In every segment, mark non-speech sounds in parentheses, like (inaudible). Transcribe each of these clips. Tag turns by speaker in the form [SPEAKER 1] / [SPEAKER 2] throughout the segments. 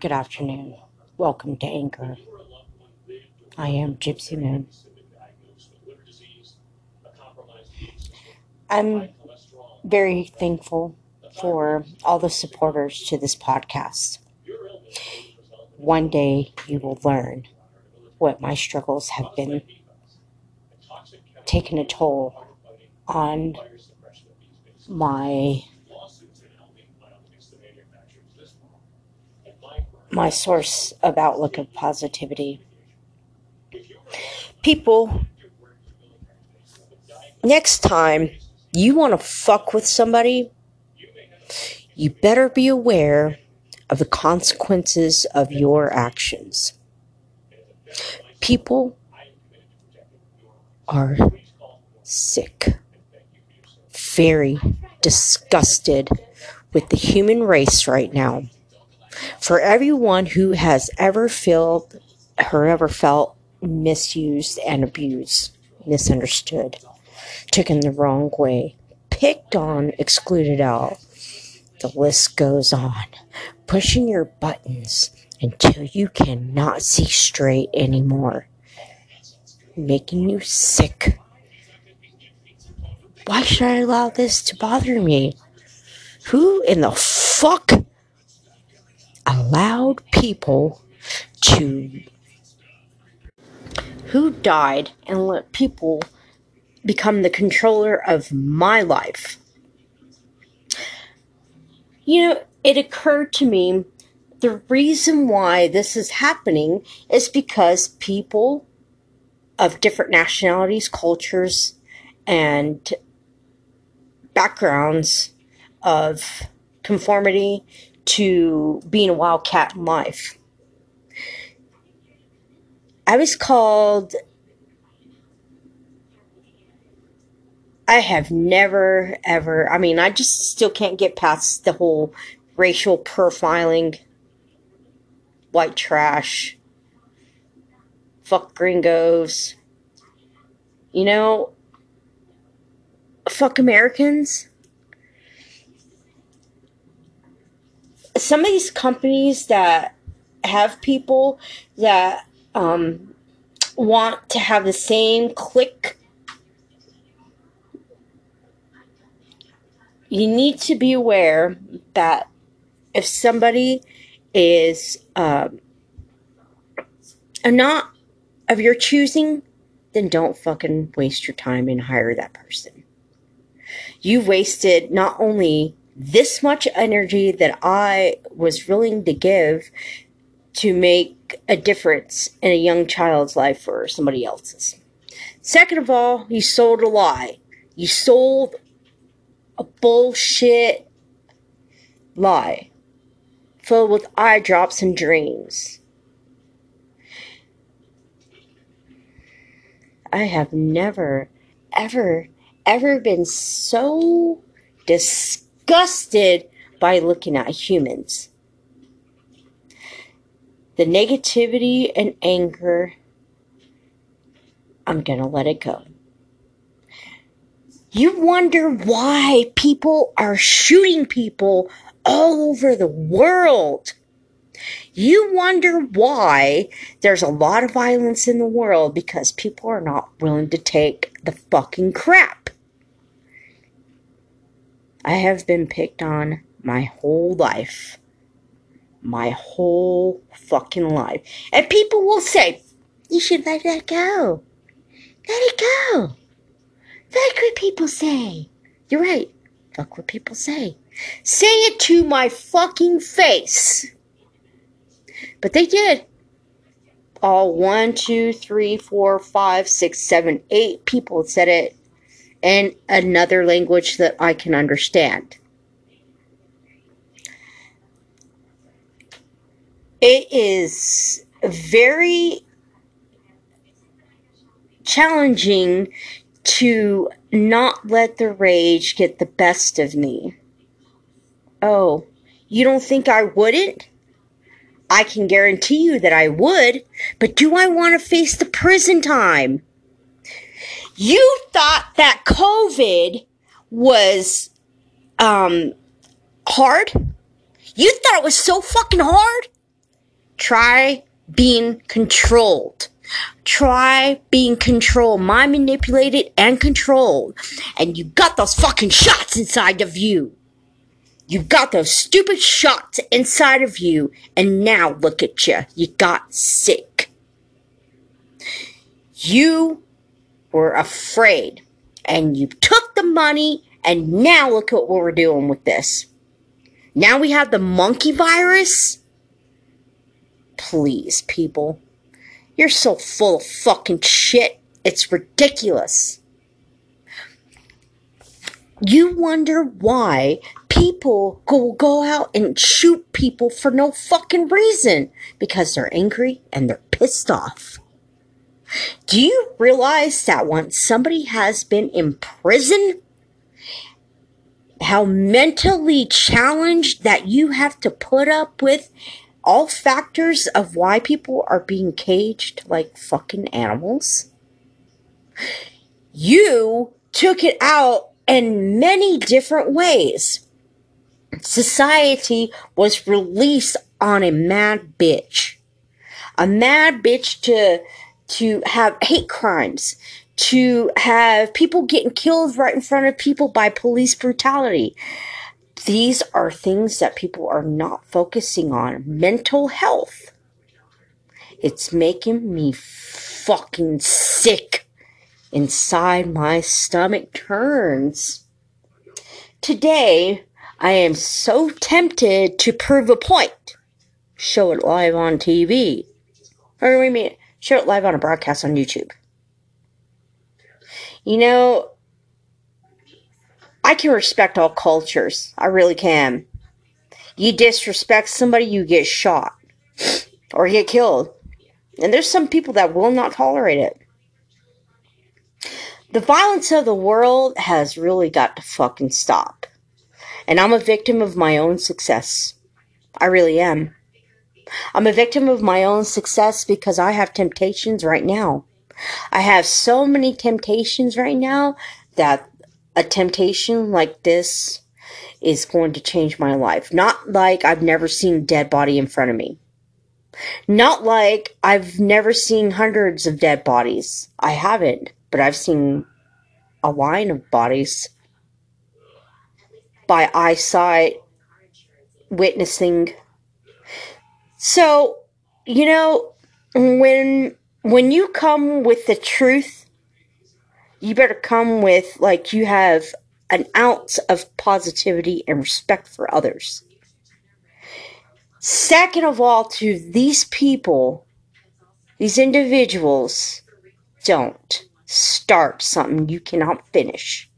[SPEAKER 1] Good afternoon. Welcome to Anchor. I am Gypsy Moon. I'm very thankful for all the supporters to this podcast. One day you will learn what my struggles have been taking a toll on my my source of outlook of positivity. People, next time you want to fuck with somebody, you better be aware of the consequences of your actions. People are sick, very disgusted with the human race right now. For everyone who has ever felt or ever felt misused and abused, misunderstood, taken the wrong way, picked on, excluded out, the list goes on, pushing your buttons until you cannot see straight anymore, making you sick. Why should I allow this to bother me? Who in the fuck allowed people to. Who died and let people become the controller of my life? You know, it occurred to me the reason why this is happening is because people of different nationalities, cultures, and backgrounds of conformity to being a wildcat in life. I was called. I have never, ever, I mean, I just still can't get past the whole racial profiling, white trash, fuck gringos. You know, fuck Americans. Some of these companies that have people that um, want to have the same click, you need to be aware that if somebody is um, not of your choosing, then don't fucking waste your time and hire that person. You've wasted not only this much energy that I was willing to give to make a difference in a young child's life or somebody else's. Second of all, you sold a lie. You sold a bullshit lie filled with eye drops and dreams. I have never, ever, ever been so disgusted by looking at humans. The negativity and anger, I'm going to let it go. You wonder why people are shooting people all over the world. You wonder why there's a lot of violence in the world because people are not willing to take the fucking crap. I have been picked on my whole life. My whole fucking life. And people will say, you should let that go. Let it go. Fuck what people say. You're right. Fuck what people say. Say it to my fucking face. But they did. All one, two, three, four, five, six, seven, eight people said it in another language that I can understand. It is very challenging to not let the rage get the best of me. Oh, you don't think I wouldn't? I can guarantee you that I would, but do I want to face the prison time? You thought that COVID was um, hard? You thought it was so fucking hard? Try being controlled. Try being controlled, mind manipulated and controlled. And you got those fucking shots inside of you. You got those stupid shots inside of you, and now look at you. You got sick. You were afraid, and you took the money, and now look at what we're doing with this. Now we have the monkey virus. Please, people. You're so full of fucking shit. It's ridiculous. You wonder why people go go out and shoot people for no fucking reason because they're angry and they're pissed off. Do you realize that once somebody has been in prison, how mentally challenged that you have to put up with all factors of why people are being caged like fucking animals? You took it out in many different ways. Society was released on a mad bitch. A mad bitch to, to have hate crimes, to have people getting killed right in front of people by police brutality. These are things that people are not focusing on. Mental health. It's making me fucking sick inside my stomach turns. Today, I am so tempted to prove a point. Show it live on TV. Or we mean, show it live on a broadcast on YouTube. You know, I can respect all cultures. I really can. You disrespect somebody, you get shot or get killed. And there's some people that will not tolerate it. The violence of the world has really got to fucking stop. And I'm a victim of my own success. I really am. I'm a victim of my own success because I have temptations right now. I have so many temptations right now that a temptation like this is going to change my life. Not like I've never seen a dead body in front of me. Not like I've never seen hundreds of dead bodies. I haven't but I've seen a line of bodies by eyesight witnessing. So, you know, when when you come with the truth, you better come with like you have an ounce of positivity and respect for others. Second of all, to these people, these individuals, don't start something you cannot finish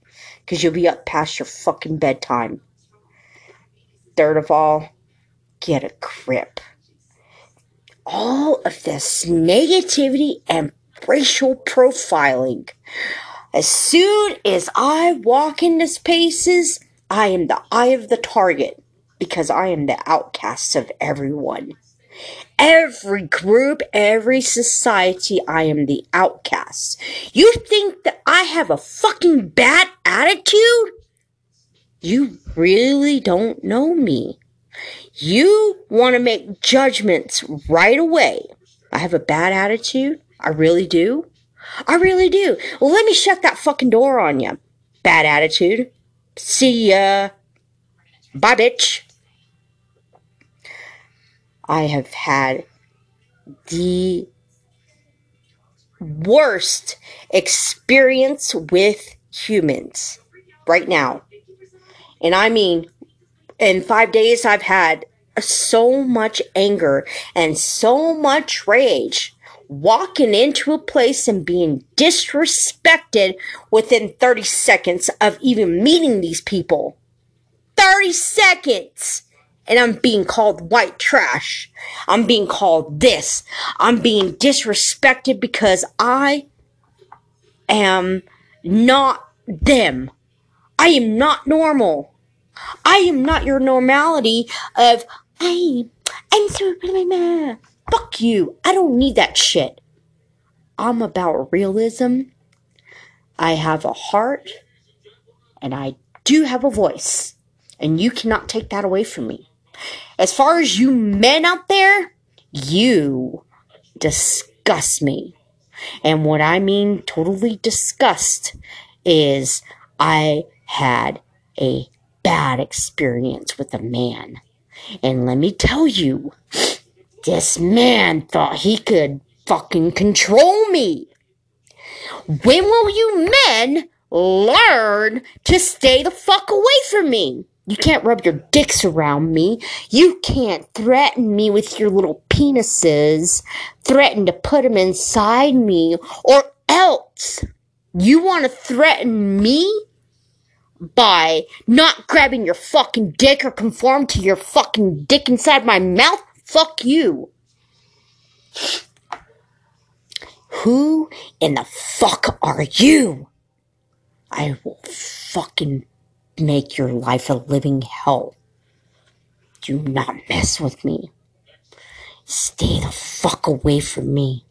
[SPEAKER 1] because you'll be up past your fucking bedtime. Third of all, get a grip. All of this negativity and racial profiling. As soon as I walk into spaces, I am the eye of the target because I am the outcast of everyone every group, every society, I am the outcast. You think that I have a fucking bad attitude? You really don't know me. You want to make judgments right away. I have a bad attitude? I really do. I really do. Well, let me shut that fucking door on you. Bad attitude. See ya. Bye, bitch. I have had the worst experience with humans right now. And I mean, in five days, I've had so much anger and so much rage walking into a place and being disrespected within 30 seconds of even meeting these people. 30 seconds! and I'm being called white trash. I'm being called this. I'm being disrespected because I am not them. I am not normal. I am not your normality of, hey, I'm so, fuck you. I don't need that shit. I'm about realism. I have a heart and I do have a voice and you cannot take that away from me. As far as you men out there, you disgust me. And what I mean totally disgust is I had a bad experience with a man. And let me tell you, this man thought he could fucking control me. When will you men learn to stay the fuck away from me? You can't rub your dicks around me. You can't threaten me with your little penises. Threaten to put them inside me or else. You want to threaten me by not grabbing your fucking dick or conform to your fucking dick inside my mouth? Fuck you. Who in the fuck are you? I will fucking make your life a living hell. Do not mess with me. Stay the fuck away from me.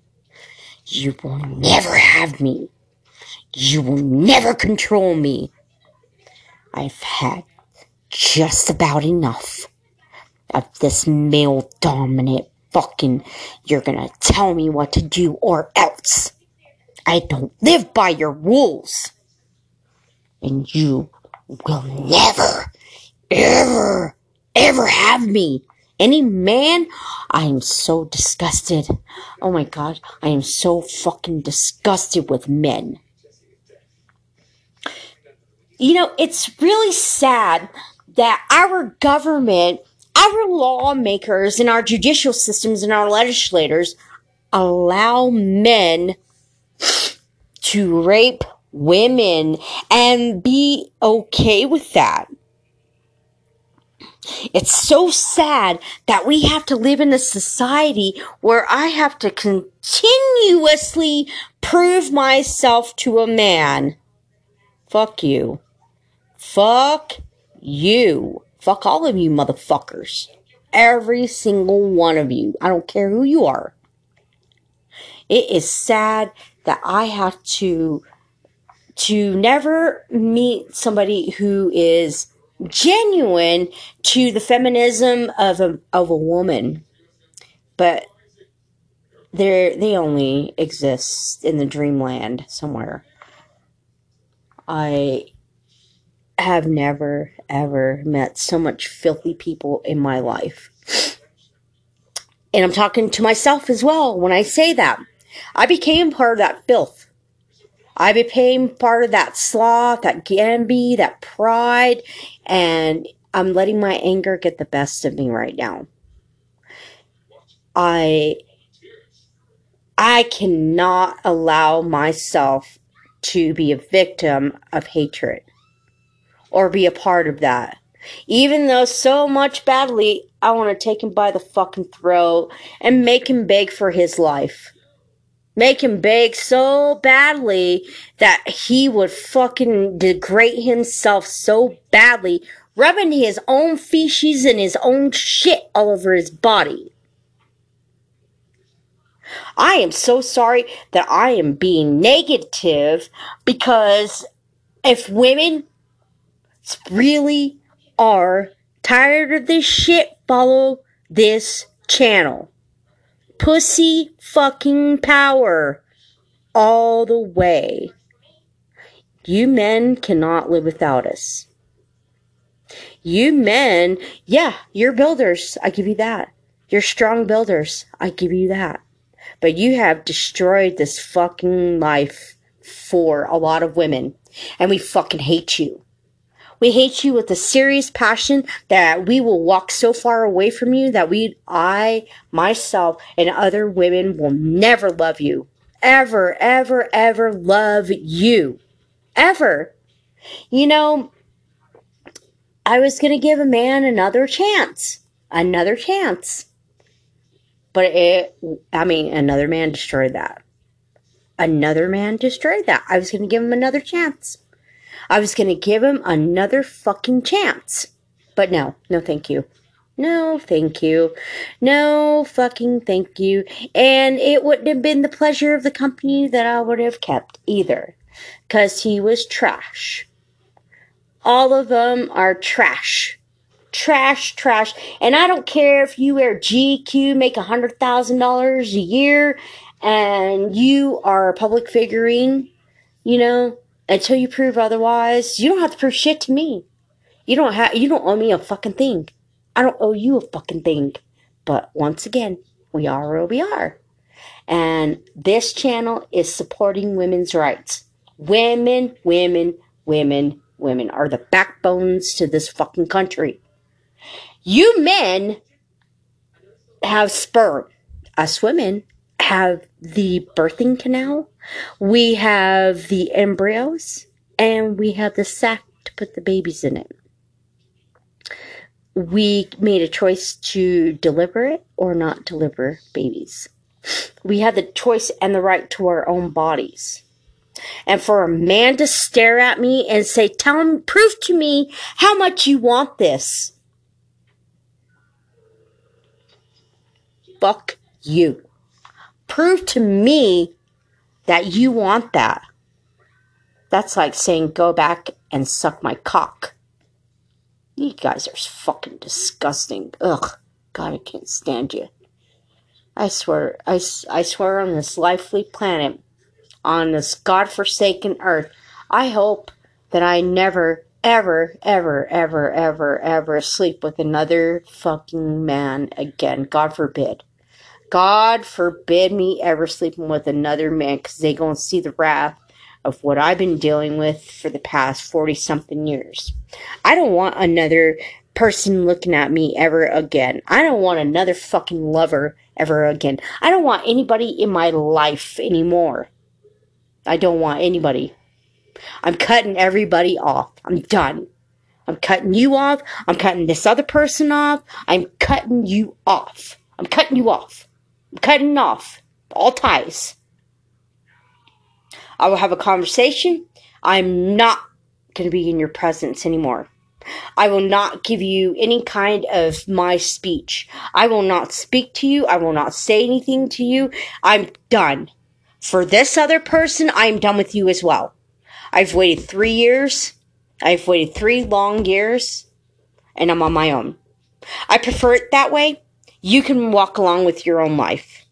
[SPEAKER 1] You will never have me. You will never control me. I've had just about enough of this male dominant fucking, you're gonna tell me what to do or else. I don't live by your rules. And you will never, ever, ever have me. Any man, I am so disgusted. Oh my god, I am so fucking disgusted with men. You know, it's really sad that our government, our lawmakers, and our judicial systems and our legislators allow men to rape women and be okay with that. It's so sad that we have to live in a society where I have to continuously prove myself to a man. Fuck you. Fuck you. Fuck all of you motherfuckers. Every single one of you. I don't care who you are. It is sad that I have to to never meet somebody who is genuine to the feminism of a of a woman. But they they only exist in the dreamland somewhere. Have never ever met so much filthy people in my life. And I'm talking to myself as well when I say that. I became part of that filth. I became part of that sloth, that gamby, that pride, and I'm letting my anger get the best of me right now. I I cannot allow myself to be a victim of hatred or be a part of that. Even though so much badly I want to take him by the fucking throat and make him beg for his life make him beg so badly that he would fucking degrade himself so badly, rubbing his own feces and his own shit all over his body. I am so sorry that I am being negative because if women really are tired of this shit, follow this channel pussy fucking power all the way. You men cannot live without us. You men, yeah, you're builders. I give you that. You're strong builders. I give you that. But you have destroyed this fucking life for a lot of women. And we fucking hate you. We hate you with a serious passion that we will walk so far away from you that we, I, myself, and other women will never love you. Ever, ever, ever love you. Ever. You know, I was going to give a man another chance. Another chance. But it, I mean, another man destroyed that. Another man destroyed that. I was going to give him another chance. I was going to give him another fucking chance. But no, no, thank you. No, thank you. No fucking thank you. And it wouldn't have been the pleasure of the company that I would have kept either. Because he was trash. All of them are trash. trash, trash. And I don't care if you wear GQ, make a hundred thousand dollars a year, and you are a public figurine, you know, until you prove otherwise, you don't have to prove shit to me. You don't have, you don't owe me a fucking thing. I don't owe you a fucking thing. But once again, we are where we are. And this channel is supporting women's rights. Women, women, women, women are the backbones to this fucking country. You men have sperm. Us women have the birthing canal. We have the embryos and we have the sac to put the babies in it. We made a choice to deliver it or not deliver babies. We have the choice and the right to our own bodies. And for a man to stare at me and say, tell him, prove to me how much you want this. Fuck you. Prove to me that you want that. That's like saying, go back and suck my cock. You guys are fucking disgusting. Ugh. God, I can't stand you. I swear, I, I swear on this lively planet, on this godforsaken earth, I hope that I never, ever, ever, ever, ever, ever sleep with another fucking man again. God forbid. God forbid me ever sleeping with another man because they gonna see the wrath of what I've been dealing with for the past 40 something years. I don't want another person looking at me ever again. I don't want another fucking lover ever again. I don't want anybody in my life anymore. I don't want anybody. I'm cutting everybody off. I'm done. I'm cutting you off. I'm cutting this other person off. I'm cutting you off. I'm cutting you off. Cutting off all ties. I will have a conversation. I'm not going to be in your presence anymore. I will not give you any kind of my speech. I will not speak to you. I will not say anything to you. I'm done. For this other person, I'm done with you as well. I've waited three years. I've waited three long years, and I'm on my own. I prefer it that way. You can walk along with your own life.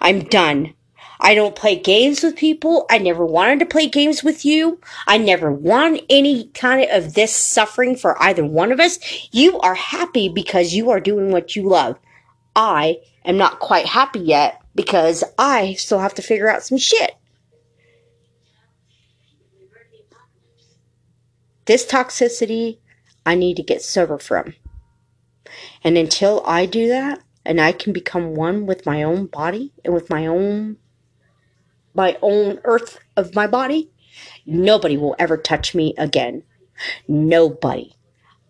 [SPEAKER 1] I'm done. I don't play games with people. I never wanted to play games with you. I never want any kind of this suffering for either one of us. You are happy because you are doing what you love. I am not quite happy yet because I still have to figure out some shit. This toxicity I need to get sober from. And until I do that, and I can become one with my own body and with my own my own earth of my body, nobody will ever touch me again. Nobody.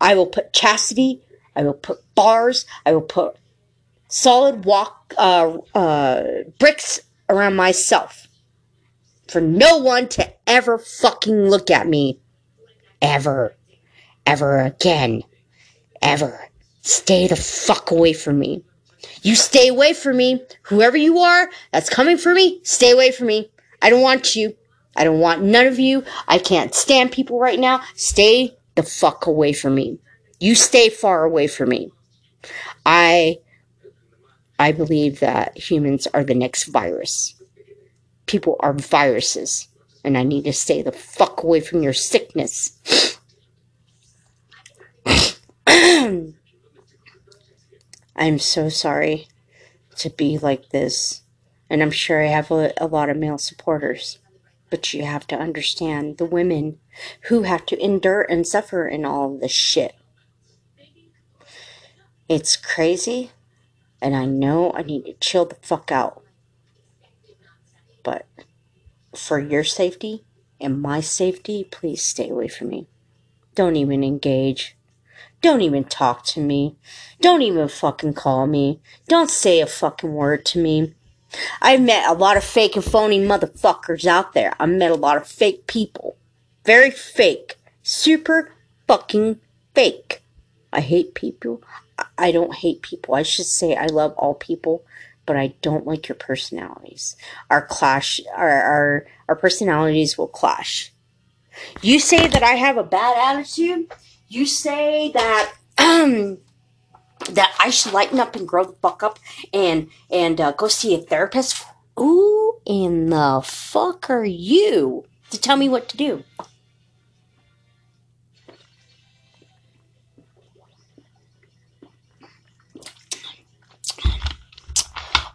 [SPEAKER 1] I will put chastity, I will put bars, I will put solid walk uh, uh, bricks around myself for no one to ever fucking look at me ever, ever again, ever. Stay the fuck away from me. You stay away from me. Whoever you are that's coming for me, stay away from me. I don't want you. I don't want none of you. I can't stand people right now. Stay the fuck away from me. You stay far away from me. I I believe that humans are the next virus. People are viruses, and I need to stay the fuck away from your sickness. I'm so sorry to be like this. And I'm sure I have a, a, lot of male supporters. But you have to understand the women who have to endure and suffer in all this shit. It's crazy. And I know I need to chill the fuck out. But for your safety and my safety, please stay away from me. Don't even engage. Don't even talk to me. Don't even fucking call me. Don't say a fucking word to me. I've met a lot of fake and phony motherfuckers out there. I've met a lot of fake people. Very fake. Super fucking fake. I hate people. I don't hate people. I should say I love all people, but I don't like your personalities. Our clash, our, our, our personalities will clash. You say that I have a bad attitude? You say that um, that I should lighten up and grow the fuck up and and uh, go see a therapist. Who in the fuck are you to tell me what to do?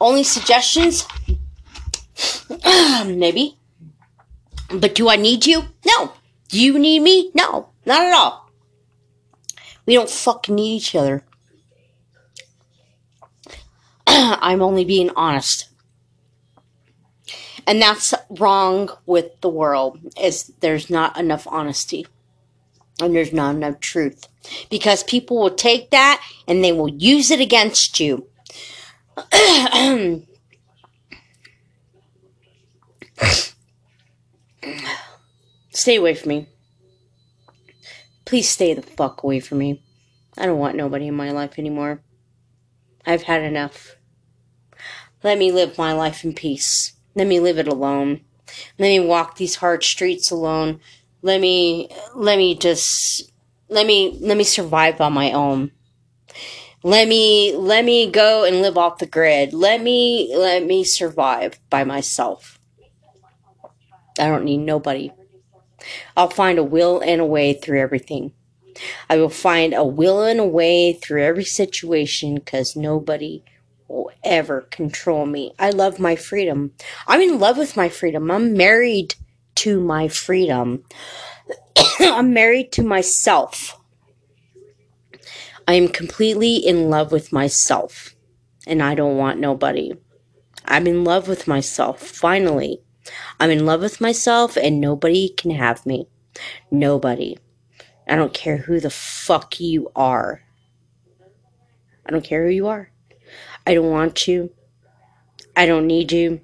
[SPEAKER 1] Only suggestions? (clears throat) Maybe. But do I need you? No. Do you need me? No. Not at all. We don't fucking need each other. (clears throat) I'm only being honest. And that's wrong with the world is there's not enough honesty. And there's not enough truth. Because people will take that and they will use it against you. (clears throat) stay away from me. Please stay the fuck away from me. I don't want nobody in my life anymore. I've had enough. Let me live my life in peace. Let me live it alone. Let me walk these hard streets alone. Let me let me just let me let me survive on my own. Let me let me go and live off the grid. Let me let me survive by myself. I don't need nobody. I'll find a will and a way through everything. I will find a will and a way through every situation because nobody will ever control me. I love my freedom. I'm in love with my freedom. I'm married to my freedom. (coughs) I'm married to myself. I am completely in love with myself, and I don't want nobody. I'm in love with myself, finally. I'm in love with myself, and nobody can have me. Nobody. I don't care who the fuck you are. I don't care who you are. I don't want you. I don't need you.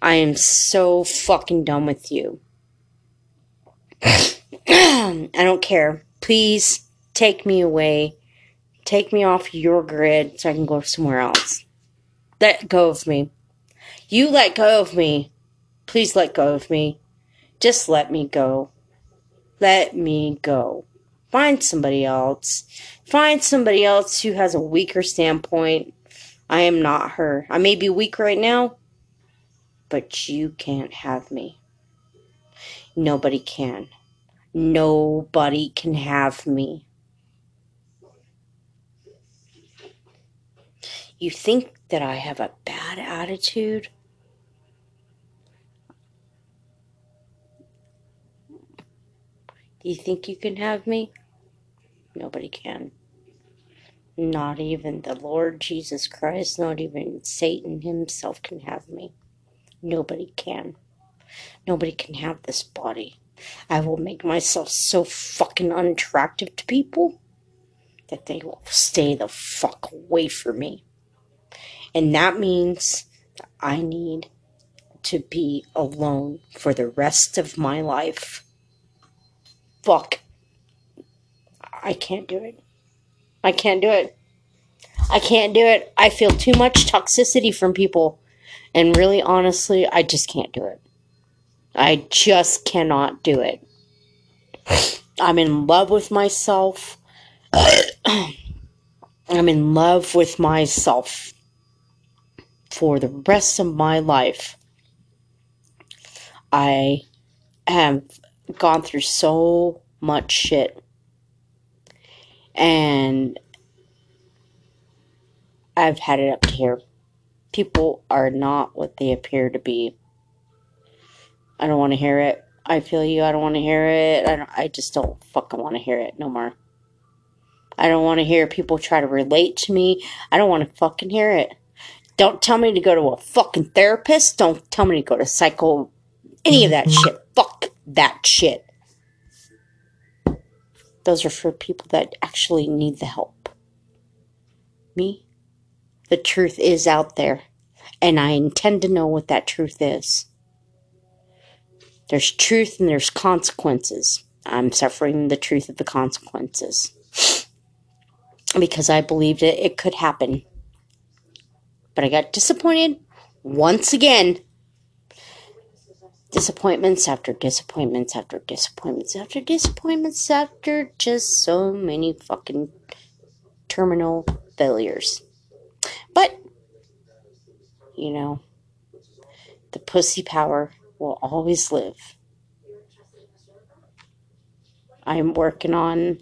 [SPEAKER 1] I am so fucking done with you. (clears throat) I don't care. Please take me away Take me off your grid so I can go somewhere else. Let go of me. You let go of me. Please let go of me. Just let me go. Let me go. Find somebody else. Find somebody else who has a weaker standpoint. I am not her. I may be weak right now, but you can't have me. Nobody can. Nobody can have me. You think that I have a bad attitude? You think you can have me? Nobody can. Not even the Lord Jesus Christ, not even Satan himself can have me. Nobody can. Nobody can have this body. I will make myself so fucking unattractive to people that they will stay the fuck away from me. And that means that I need to be alone for the rest of my life. Fuck. I can't do it. I can't do it. I can't do it. I feel too much toxicity from people. And really, honestly, I just can't do it. I just cannot do it. I'm in love with myself. (clears throat) I'm in love with myself for the rest of my life. I have gone through so much shit. And I've had it up to here. People are not what they appear to be. I don't want to hear it. I feel you. I don't want to hear it. I, don't, I just don't fucking want to hear it no more. I don't want to hear people try to relate to me. I don't want to fucking hear it. Don't tell me to go to a fucking therapist. Don't tell me to go to psycho. Any of that mm-hmm. shit. That shit. Those are for people that actually need the help. Me? The truth is out there. And I intend to know what that truth is. There's truth and there's consequences. I'm suffering the truth of the consequences. (sniffs) Because I believed it, it could happen. But I got disappointed once again. Disappointments after disappointments after disappointments after disappointments after just so many fucking terminal failures. But, you know, the pussy power will always live. I'm working on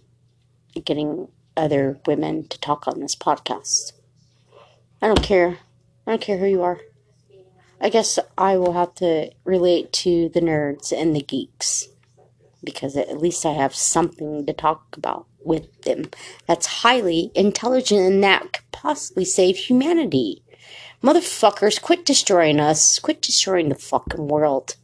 [SPEAKER 1] getting other women to talk on this podcast. I don't care. I don't care who you are. I guess I will have to relate to the nerds and the geeks because at least I have something to talk about with them that's highly intelligent and that could possibly save humanity. Motherfuckers, quit destroying us. Quit destroying the fucking world.